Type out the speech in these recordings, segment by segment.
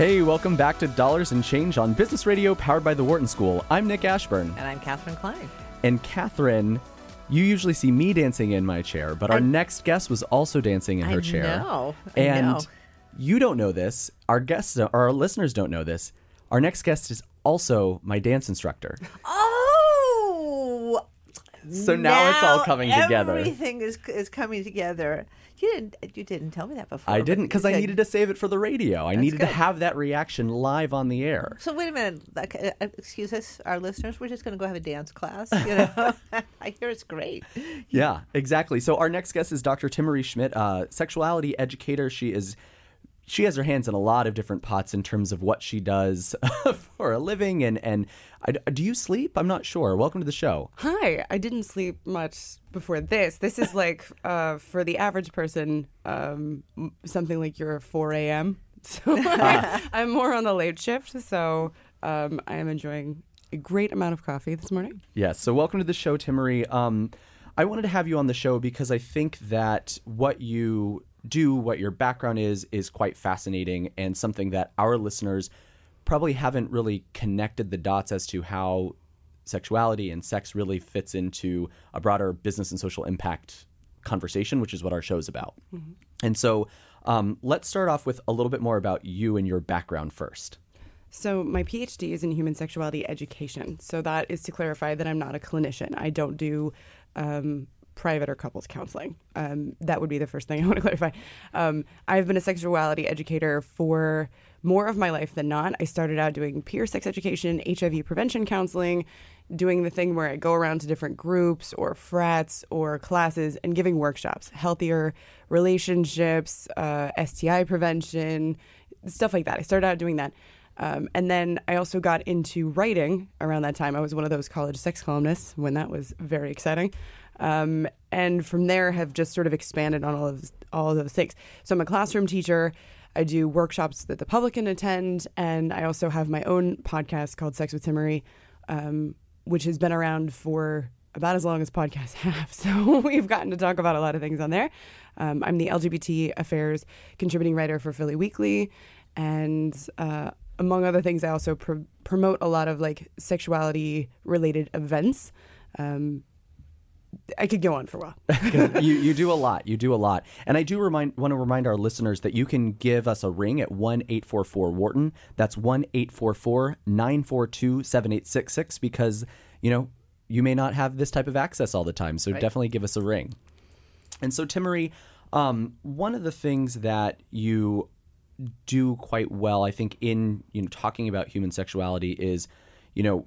Hey, welcome back to Dollars and Change on Business Radio powered by the Wharton School. I'm Nick Ashburn. And I'm Katherine Klein. And Katherine, you usually see me dancing in my chair, but our I- next guest was also dancing in her I chair. know. I and know. you don't know this. Our guests, or our listeners don't know this. Our next guest is also my dance instructor. Oh, So now it's all coming together. Everything is is coming together. You didn't you didn't tell me that before. I didn't because I needed to save it for the radio. I needed to have that reaction live on the air. So wait a minute. Uh, uh, excuse us, our listeners. We're just going to go have a dance class. You know, I hear it's great. Yeah, exactly. So our next guest is Dr. Timaree Schmit, uh, sexuality educator. She is she has her hands in a lot of different pots in terms of what she does for a living and and I, do you sleep? I'm not sure. Welcome to the show. Hi, I didn't sleep much before this. This is like uh, for the average person, um, something like your 4 a.m. So I, I'm more on the late shift. So um, I am enjoying a great amount of coffee this morning. Yes. So welcome to the show, Timaree. Um, I wanted to have you on the show because I think that what you do, what your background is, is quite fascinating and something that our listeners probably haven't really connected the dots as to how sexuality and sex really fits into a broader business and social impact conversation, which is what our show is about. And so um, let's start off with a little bit more about you and your background first. So my PhD is in human sexuality education. So that is to clarify that I'm not a clinician. I don't do um, private or couples counseling. Um, that would be the first thing I want to clarify. Um, I've been a sexuality educator for more of my life than not. I started out doing peer sex education, HIV prevention counseling, doing the thing where I go around to different groups or frats or classes and giving workshops, healthier relationships, uh, STI prevention, stuff like that. I started out doing that. Um, and then I also got into writing around that time. I was one of those college sex columnists when that was very exciting. Um, and from there have just sort of expanded on all of all of those things. So I'm a classroom teacher. I do workshops that the public can attend, and I also have my own podcast called Sex with Timaree, um, which has been around for about as long as podcasts have. So we've gotten to talk about a lot of things on there. Um, I'm the LGBT affairs contributing writer for Philly Weekly, and uh, among other things, I also pr- promote a lot of like sexuality related events. Um, I could go on for a while. you you do a lot. You do a lot. And I do remind want to remind our listeners that you can give us a ring at 1-844 Wharton. That's 1-844-942-7866 because, you know, you may not have this type of access all the time. So definitely give us a ring. And so Timaree, um, one of the things that you do quite well, I think, in you know talking about human sexuality is, you know,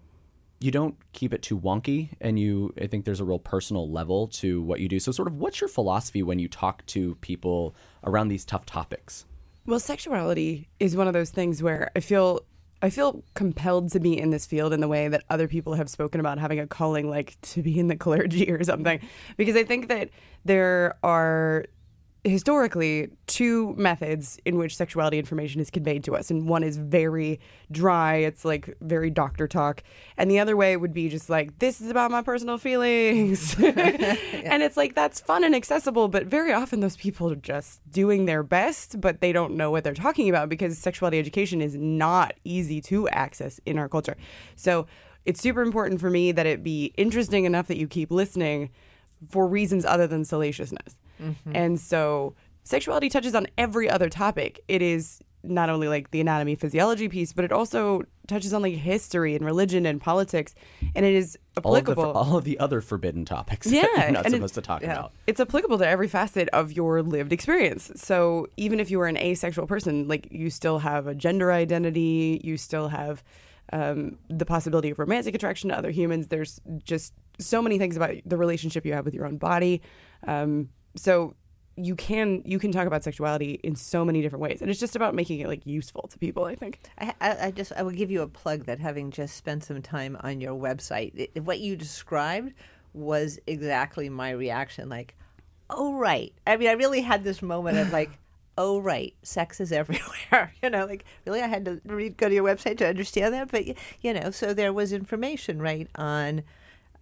you don't keep it too wonky, and you I think there's a real personal level to what you do. So, sort of, what's your philosophy when you talk to people around these tough topics? Well, sexuality is one of those things where I feel I feel compelled to be in this field in the way that other people have spoken about having a calling like to be in the clergy or something because I think that there are historically two methods in which sexuality information is conveyed to us and one is very dry it's like very doctor talk and the other way would be just like this is about my personal feelings. And it's like that's fun and accessible but very often those people are just doing their best but they don't know what they're talking about because sexuality education is not easy to access in our culture. So it's super important for me that it be interesting enough that you keep listening for reasons other than salaciousness. And so sexuality touches on every other topic. It is not only like the anatomy physiology piece, but it also touches on like history and religion and politics. And it is All of, the, applicable. all of the other forbidden topics Yeah, that you're not and it- supposed to talk about. it's applicable to every facet of your lived experience. So even if you are an asexual person, like you still have a gender identity, you still have um, the possibility of romantic attraction to other humans. There's just so many things about the relationship you have with your own body. Um, so you can you can talk about sexuality in so many different ways, and it's just about making it like useful to people. I think. I, I, just I will give you a plug that having just spent some time on your website, it, what you described was exactly my reaction. Like, oh right. I mean, I really had this moment of like, oh right, sex is everywhere. you know, like really, I had to read go to your website to understand that. But you know, so there was information right on.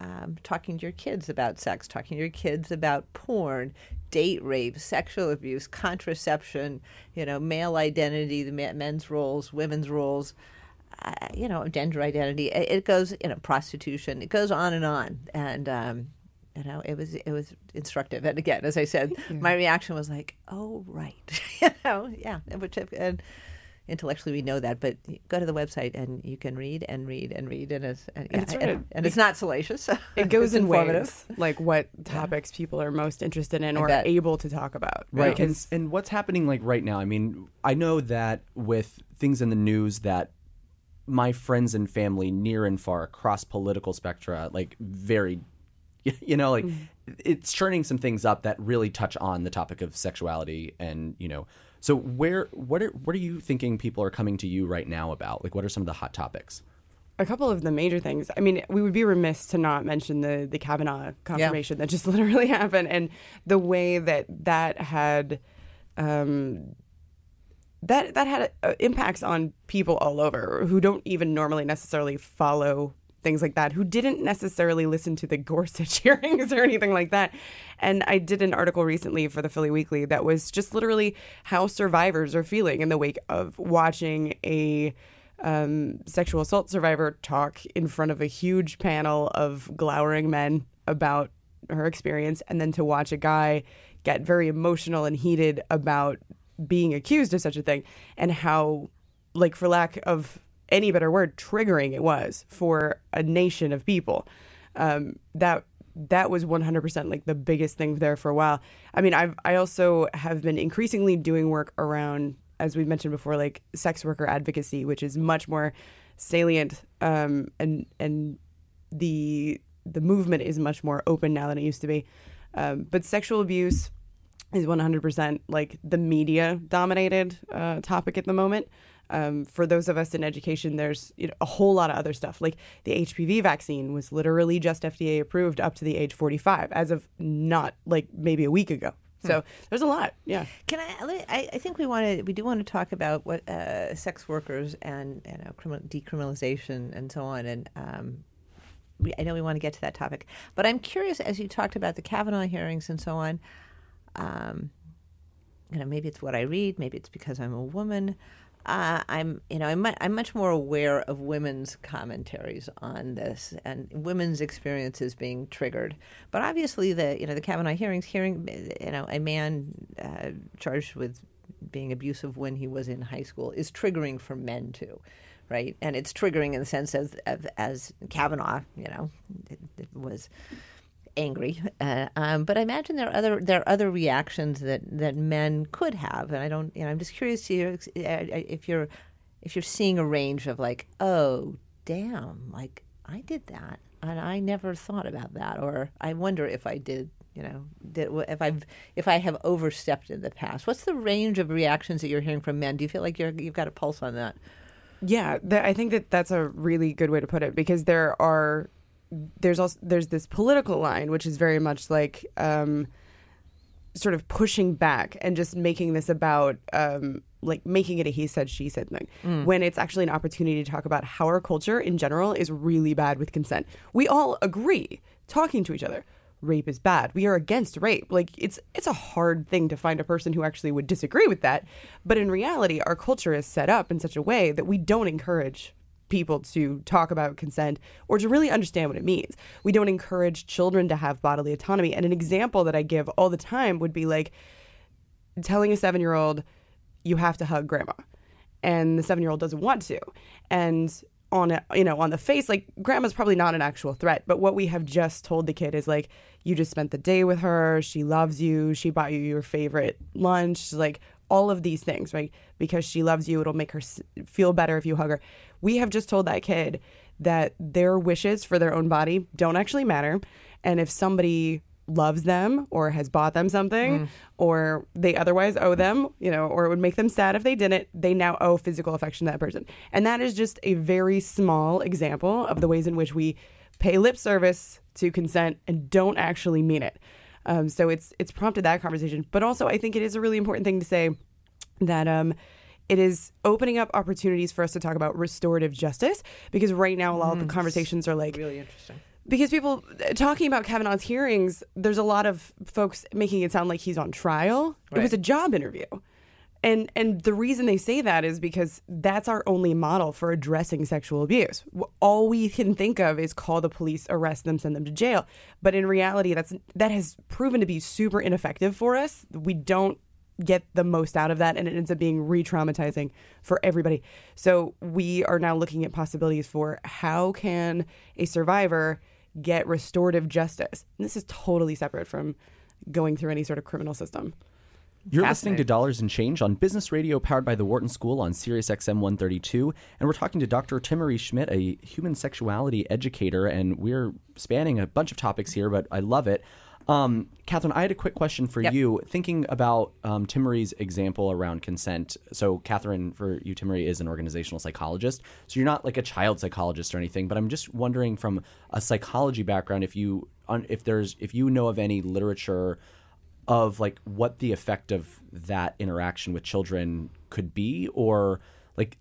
Um, talking to your kids about sex, talking to your kids about porn, date rape, sexual abuse, contraception, you know, male identity, the men's roles, women's roles, uh, you know, gender identity. It, it, goes, you know, prostitution. It goes on and on. And um, you know, it was it was instructive. And again, as I said, my reaction was like, "Oh, right," you know, yeah, which and intellectually we know that, but go to the website and you can read and read and read, and it's and, and, it's, and, and it's, not salacious. It goes in waves, like what topics yeah. people are most interested in or able to talk about. Right, and, and what's happening like right now. I mean, I know that with things in the news that my friends and family near and far across political spectra, like very, you know, like mm. it's churning some things up that really touch on the topic of sexuality and you know so where what are what are you thinking people are coming to you right now about? Like what are some of the hot topics? A couple of the major things. I mean, we would be remiss to not mention the the Kavanaugh confirmation yeah. that just literally happened, and the way that that had um, that that had uh, impacts on people all over who don't even normally necessarily follow things like that who didn't necessarily listen to the Gorsuch hearings or anything like that. And I did an article recently for the Philly Weekly that was just literally how survivors are feeling in the wake of watching a um, sexual assault survivor talk in front of a huge panel of glowering men about her experience, and then to watch a guy get very emotional and heated about being accused of such a thing and how like for lack of any better word, triggering it was for a nation of people. Um, that that was 100% like the biggest thing there for a while. I mean, I've I also have been increasingly doing work around, as we've mentioned before, like sex worker advocacy, which is much more salient, um, and and the the movement is much more open now than it used to be. Um, but sexual abuse is 100% like the media dominated uh, topic at the moment. Um, for those of us in education, there's you know, a whole lot of other stuff. Like the HPV vaccine was literally just FDA approved up to the age 45 as of not like maybe a week ago. Hmm. So there's a lot. Yeah. Can I? I, I think we want to. We do want to talk about what uh, sex workers and you know criminal, decriminalization and so on. And um, we, I know we want to get to that topic, but I'm curious as you talked about the Kavanaugh hearings and so on. Um, you know, maybe it's what I read. Maybe it's because I'm a woman uh, I'm, you know, I'm, I'm much more aware of women's commentaries on this and women's experiences being triggered. But obviously, the you know the Kavanaugh hearings, hearing you know a man uh, charged with being abusive when he was in high school is triggering for men too, right? And it's triggering in the sense as as, as Kavanaugh, you know, it, it was angry. Uh, um, but I imagine there are other there are other reactions that, that men could have, and I don't. You know, I'm just curious to hear uh, uh, if you're if you're seeing a range of like, oh, damn, like I did that, and I never thought about that, or I wonder if I did. You know, did, if I've if I have overstepped in the past. What's the range of reactions that you're hearing from men? Do you feel like you're you've got a pulse on that? Yeah, th- I think that that's a really good way to put it because there are there's also there's this political line which is very much like um, sort of pushing back and just making this about um, like making it a he said she said thing. Mm. when it's actually an opportunity to talk about how our culture in general is really bad with consent. We all agree talking to each other rape is bad. We are against rape. Like it's it's a hard thing to find a person who actually would disagree with that. But in reality our culture is set up in such a way that we don't encourage people to talk about consent or to really understand what it means. We don't encourage children to have bodily autonomy. And an example that I give all the time would be like telling a seven year old, you have to hug grandma. And the seven year old doesn't want to. And on a, you know on the face like grandma's probably not an actual threat but what we have just told the kid is like you just spent the day with her she loves you she bought you your favorite lunch like all of these things right because she loves you it'll make her feel better if you hug her we have just told that kid that their wishes for their own body don't actually matter. And if somebody loves them or has bought them something or they otherwise owe them, you know, or it would make them sad if they didn't, they now owe physical affection to that person. And that is just a very small example of the ways in which we pay lip service to consent and don't actually mean it. Um, so it's it's prompted that conversation. But also I think it is a really important thing to say that um, it is opening up opportunities for us to talk about restorative justice because right now a lot of the mm. conversations are like Really interesting. because people uh, talking about Kavanaugh's hearings, there's a lot of folks making it sound like he's on trial. It was a job interview. And and the reason they say that is because that's our only model for addressing sexual abuse. All we can think of is call the police, arrest them, send them to jail. But in reality, that's that has proven to be super ineffective for us. We don't get the most out of that and it ends up being re-traumatizing for everybody. So we are now looking at possibilities for how can a survivor get restorative justice. And this is totally separate from going through any sort of criminal system. You're listening to Dollars and Change on Business Radio powered by the Wharton School on Sirius XM 132. And we're talking to Dr. Timaree Schmit, a human sexuality educator. And we're spanning a bunch of topics here, but I love it. Um, Katherine, I had a quick question for Yep. you. Thinking about um, Timaree's example around consent. So, Katherine, for you, Timaree is an organizational psychologist. So, you're not like a child psychologist or anything, but I'm just wondering from a psychology background if you, if there's, if you know of any literature of like what the effect of that interaction with children could be or like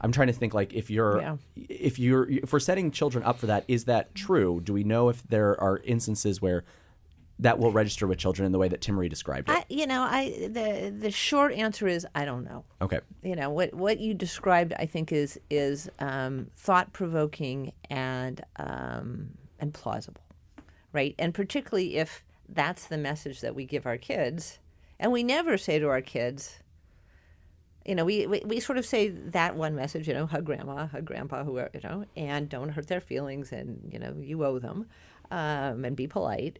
I'm trying to think like if you're Yeah. if you're if we're setting children up for that is that true do we know if there are instances where that will register with children in the way that Timaree described it I, you know, I the the short answer is I don't know. okay you know what what you described i think is is um, thought provoking and um, and plausible right and particularly if that's the message that we give our kids and we never say to our kids you know we, we, we sort of say that one message you know hug grandma hug grandpa whoever you know and don't hurt their feelings and you know you owe them um, and be polite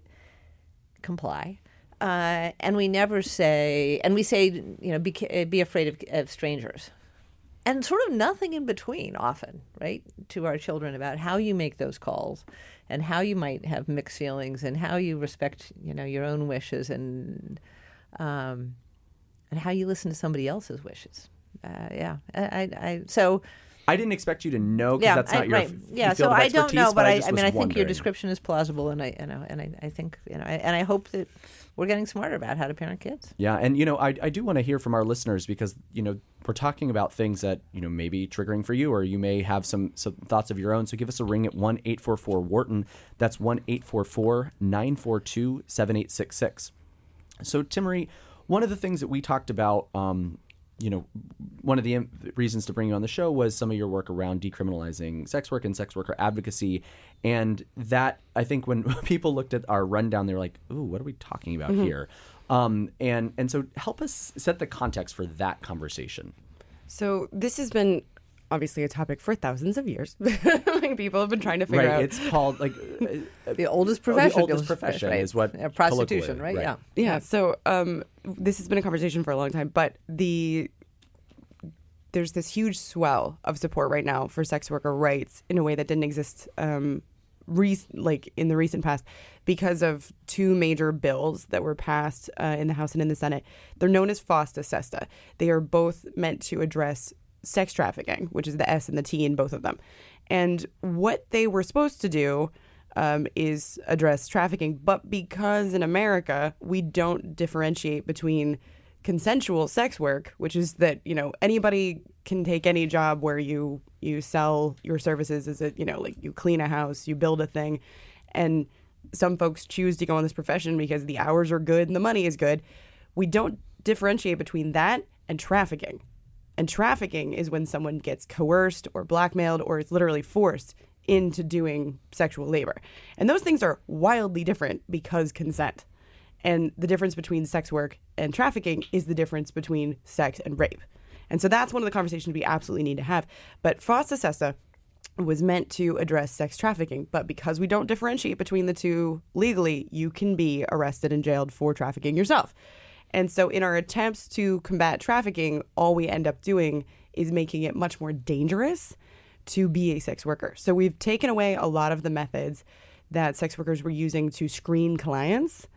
comply. Uh, and we never say, and we say, you know, be, be afraid of, of strangers. And sort of nothing in between, often, right, to our children about how you make those calls and how you might have mixed feelings and how you respect, you know, your own wishes and, um, and how you listen to somebody else's wishes. Uh, yeah. I, I, I, so, I didn't expect you to know because yeah, that's not I, your right. yeah. So I don't know, but I, I mean, I think your description is plausible, and I, you know, and I, I think, you know, and I hope that we're getting smarter about how to parent kids. Yeah, and you know, I, I do want to hear from our listeners because you know we're talking about things that you know may be triggering for you, or you may have some some thoughts of your own. So give us a ring at one eight four four Wharton. That's one eight four four nine four two seven eight six six. So Timaree, one of the things that we talked about, um, you know, one of the im- reasons to bring you on the show was some of your work around decriminalizing sex work and sex worker advocacy, and that I think when people looked at our rundown, they were like, "Ooh, what are we talking about here?" Um, and and so help us set the context for that conversation. So this has been obviously a topic for thousands of years. like people have been trying to figure Right? out. It's called like uh, The oldest oh, profession. the oldest profession right. is what Yeah, prostitution, colloquially- right? Yeah. yeah. So um, this has been a conversation for a long time, but the there's this huge swell of support right now for sex worker rights in a way that didn't exist um, re- like in the recent past because of two major bills that were passed uh, in the House and in the Senate. They're known as FOSTA SESTA. They are both meant to address sex trafficking, which is the S and the T in both of them. And what they were supposed to do um, is address trafficking, but because in America we don't differentiate between consensual sex work, which is that you know anybody can take any job where you you sell your services as a you know like you clean a house, you build a thing, and some folks choose to go in this profession because the hours are good and the money is good. We don't differentiate between that and trafficking. And trafficking is when someone gets coerced or blackmailed or is literally forced into doing sexual labor. And those things are wildly different because consent. And the difference between sex work and trafficking is the difference between sex and rape. And so that's one of the conversations we absolutely need to have. But FOSTA SESTA was meant to address sex trafficking, but because we don't differentiate between the two legally, you can be arrested and jailed for trafficking yourself. And so, in our attempts to combat trafficking, all we end up doing is making it much more dangerous to be a sex worker. So, we've taken away a lot of the methods that sex workers were using to screen clients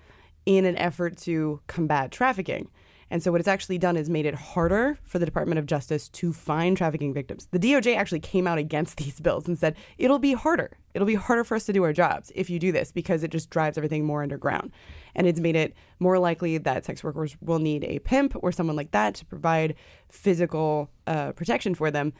in an effort to combat trafficking. And so, what it's actually done is made it harder for the Department of Justice to find trafficking victims. The DOJ actually came out against these bills and said it'll be harder. It'll be harder for us to do our jobs if you do this because it just drives everything more underground. And it's made it more likely that sex workers will need a pimp or someone like that to provide physical uh, protection for them.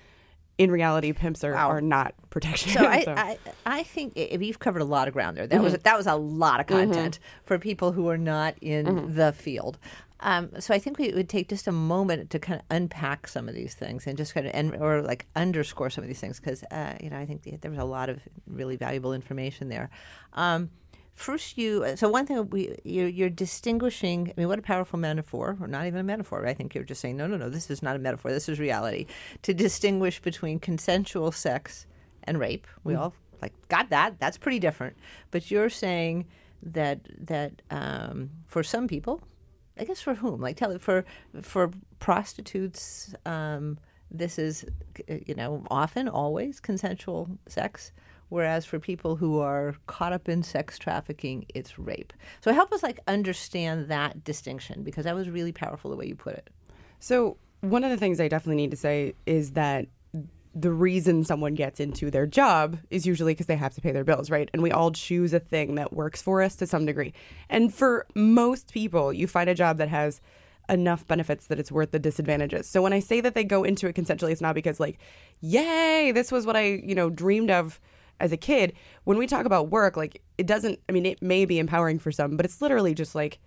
In reality, pimps are, Wow. are not protection. So I, I, I think i- you've covered a lot of ground there. That was mm-hmm. that was a lot of mm-hmm. content for people who are not in mm-hmm. the field. Um, so I think we would take just a moment to kind of unpack some of these things and just kind of and or like underscore some of these things because uh, you know I think there was a lot of really valuable information there. Um, First, you so one thing we you're, you're distinguishing. I mean, what a powerful metaphor, or not even a metaphor. I think you're just saying, no, no, no. This is not a metaphor. This is reality. To distinguish between consensual sex and rape. We all like got that. That's pretty different. But you're saying that that um, for some people, I guess for whom, like tell it for for prostitutes, um, this is you know often always consensual sex. Whereas for people who are caught up in sex trafficking, it's rape. So help us like understand that distinction because that was really powerful the way you put it. So, one of the things I definitely need to say is that the reason someone gets into their job is usually because they have to pay their bills, right? And we all choose a thing that works for us to some degree. And for most people, you find a job that has enough benefits that it's worth the disadvantages. So when I say that they go into it consensually, it's not because like, yay, this was what I, you know, dreamed of as a kid. When we talk about work, like it doesn't I mean it may be empowering for some, but it's literally just like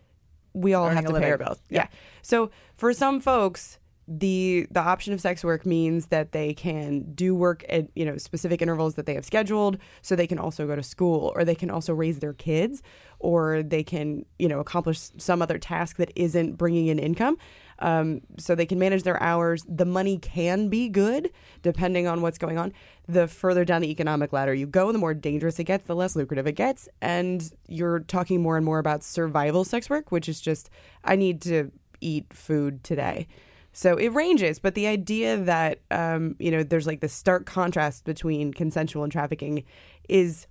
we all Earning have to pay our bills. Yeah. So for some folks, the the option of sex work means that they can do work at you know specific intervals that they have scheduled, so they can also go to school, or they can also raise their kids, or they can you know accomplish some other task that isn't bringing in income. Um, so they can manage their hours. The money can be good depending on what's going on. The further down the economic ladder you go, the more dangerous it gets, the less lucrative it gets. And you're talking more and more about survival sex work, which is just, I need to eat food today. So it ranges, but the idea that, um, you know, there's like this stark contrast between consensual and trafficking is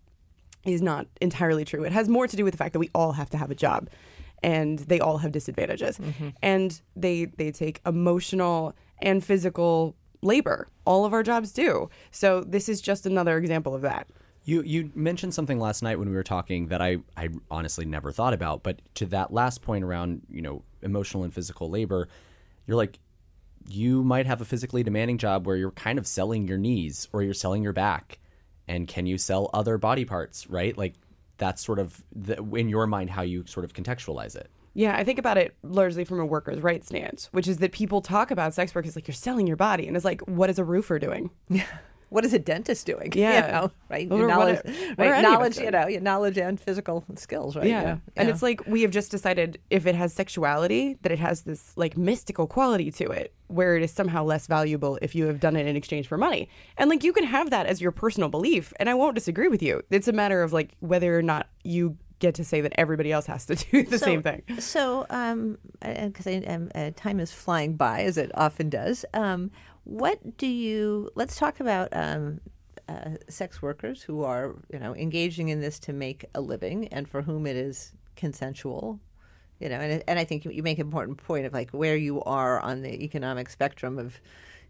is not entirely true. It has more to do with the fact that we all have to have a job and they all have disadvantages. And they they take emotional and physical labor. All of our jobs do. So this is just another example of that. You you mentioned something last night when we were talking that I, I honestly never thought about, but to that last point around, you know, emotional and physical labor, you're like you might have a physically demanding job where you're kind of selling your knees or you're selling your back. And can you sell other body parts, right? Like that's sort of the, in your mind how you sort of contextualize it. Yeah, I think about it largely from a workers' rights stance, which is that people talk about sex work as like you're selling your body, and it's like, what is a roofer doing? What is a dentist doing? Yeah. you know, right. Or knowledge, what right? any of us Knowledge, you know, knowledge and physical skills, right? Yeah. And it's like we have just decided if it has sexuality, that it has this like mystical quality to it, where it is somehow less valuable if you have done it in exchange for money. And like you can have that as your personal belief, and I won't disagree with you. It's a matter of like whether or not you get to say that everybody else has to do the So- same thing. So, um, because um, uh, time is flying by, as it often does. Um, what do you? Let's talk about um, uh, sex workers who are, you know, engaging in this to make a living, and for whom it is consensual. You know, and and I think you- make an important point of like where you are on the economic spectrum of,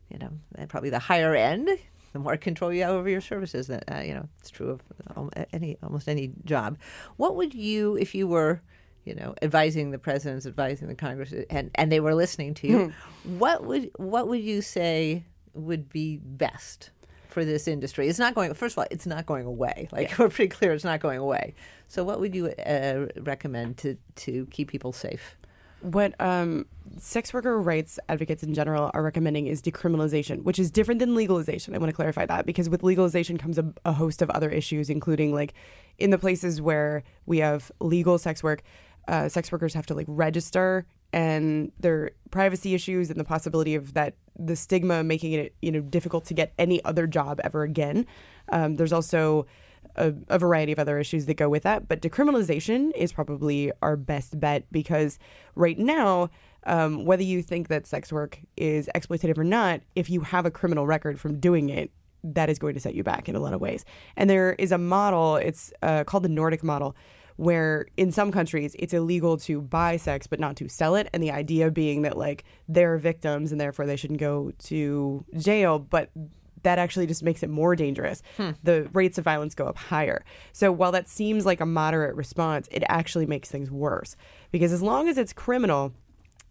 you know, probably the higher end. The more control you have over your services, that uh, you know, it's true of any almost any job. What would you, if you were, you know, advising the presidents, advising the Congress, and and they were listening to you, what would what would you say would be best for this industry? It's not going. First of all, it's not going away. Like we're pretty clear, it's not going away. So, what would you uh, recommend to to keep people safe? What um, sex worker rights advocates in general are recommending is decriminalization, which is different than legalization. I want to clarify that because with legalization comes a, a host of other issues, including like in the places where we have legal sex work, uh, sex workers have to like register and their privacy issues and the possibility of that the stigma making it you know difficult to get any other job ever again. Um, there's also a, a variety of other issues that go with that. But decriminalization is probably our best bet because right now, um, whether you think that sex work is exploitative or not, if you have a criminal record from doing it, that is going to set you back in a lot of ways. And there is a model, it's uh, called the Nordic model, where in some countries it's illegal to buy sex but not to sell it. And the idea being that like they're victims and therefore they shouldn't go to jail. But that actually just makes it more dangerous. The rates of violence go up higher. So while that seems like a moderate response, it actually makes things worse. Because as long as it's criminal,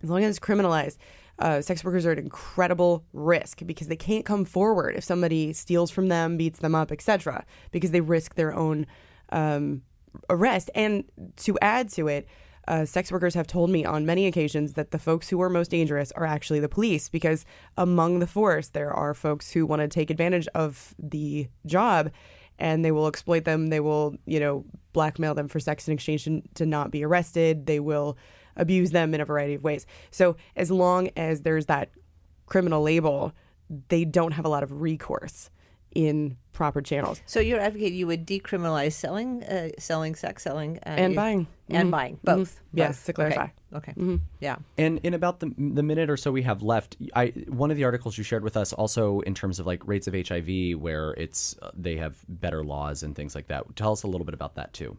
as long as it's criminalized, uh, sex workers are at incredible risk because they can't come forward if somebody steals from them, beats them up, etc. Because they risk their own um, arrest. And to add to it, uh, sex workers have told me on many occasions that the folks who are most dangerous are actually the police because among the force there are folks who want to take advantage of the job and they will exploit them. They will you know blackmail them for sex in exchange to, to not be arrested. They will abuse them in a variety of ways. So as long as there's that criminal label they don't have a lot of recourse in proper channels So you're advocating you would decriminalize selling, uh, selling sex, selling, uh, and buying and Mhm. buying both. Yes, Both. to clarify. Okay. okay. Mm-hmm. Yeah. And in about the, the minute or so we have left, I one of the articles you shared with us also in terms of like rates of HIV, where it's uh, they have better laws and things like that. Tell us a little bit about that too.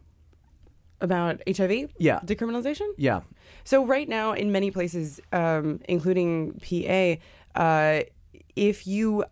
about hiv Yeah. decriminalization Yeah, So right now, in many places, um, including PA, uh, if you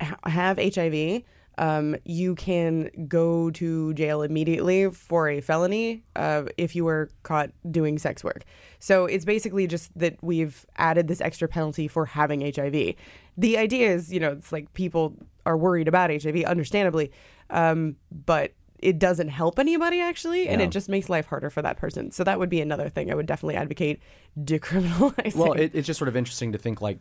ha- have HIV, um, you can go to jail immediately for a felony uh, if you were caught doing sex work. So it's basically just that we've added this extra penalty for having HIV. The idea is, you know, it's like people are worried about HIV, understandably, um, but it doesn't help anybody actually, and Yeah. it just makes life harder for that person. So that would be another thing I would definitely advocate decriminalizing. Well, it, it's just sort of interesting to think like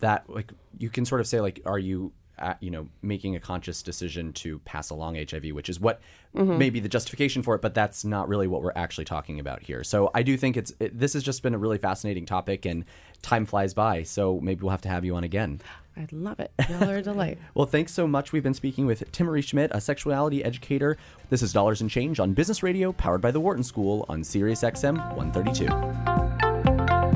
that. Like you can sort of say like, are you, uh, you know, making a conscious decision to pass along HIV, which is what may be the justification for it, but that's not really what we're actually talking about here. So I do think it's it, this has just been a really fascinating topic, and time flies by. So maybe we'll have to have you on again. I'd love it. Y'all are a delight. Well, thanks so much. We've been speaking with Timaree Schmit, a sexuality educator. This is Dollars and Change on Business Radio, powered by the Wharton School on Sirius XM 132.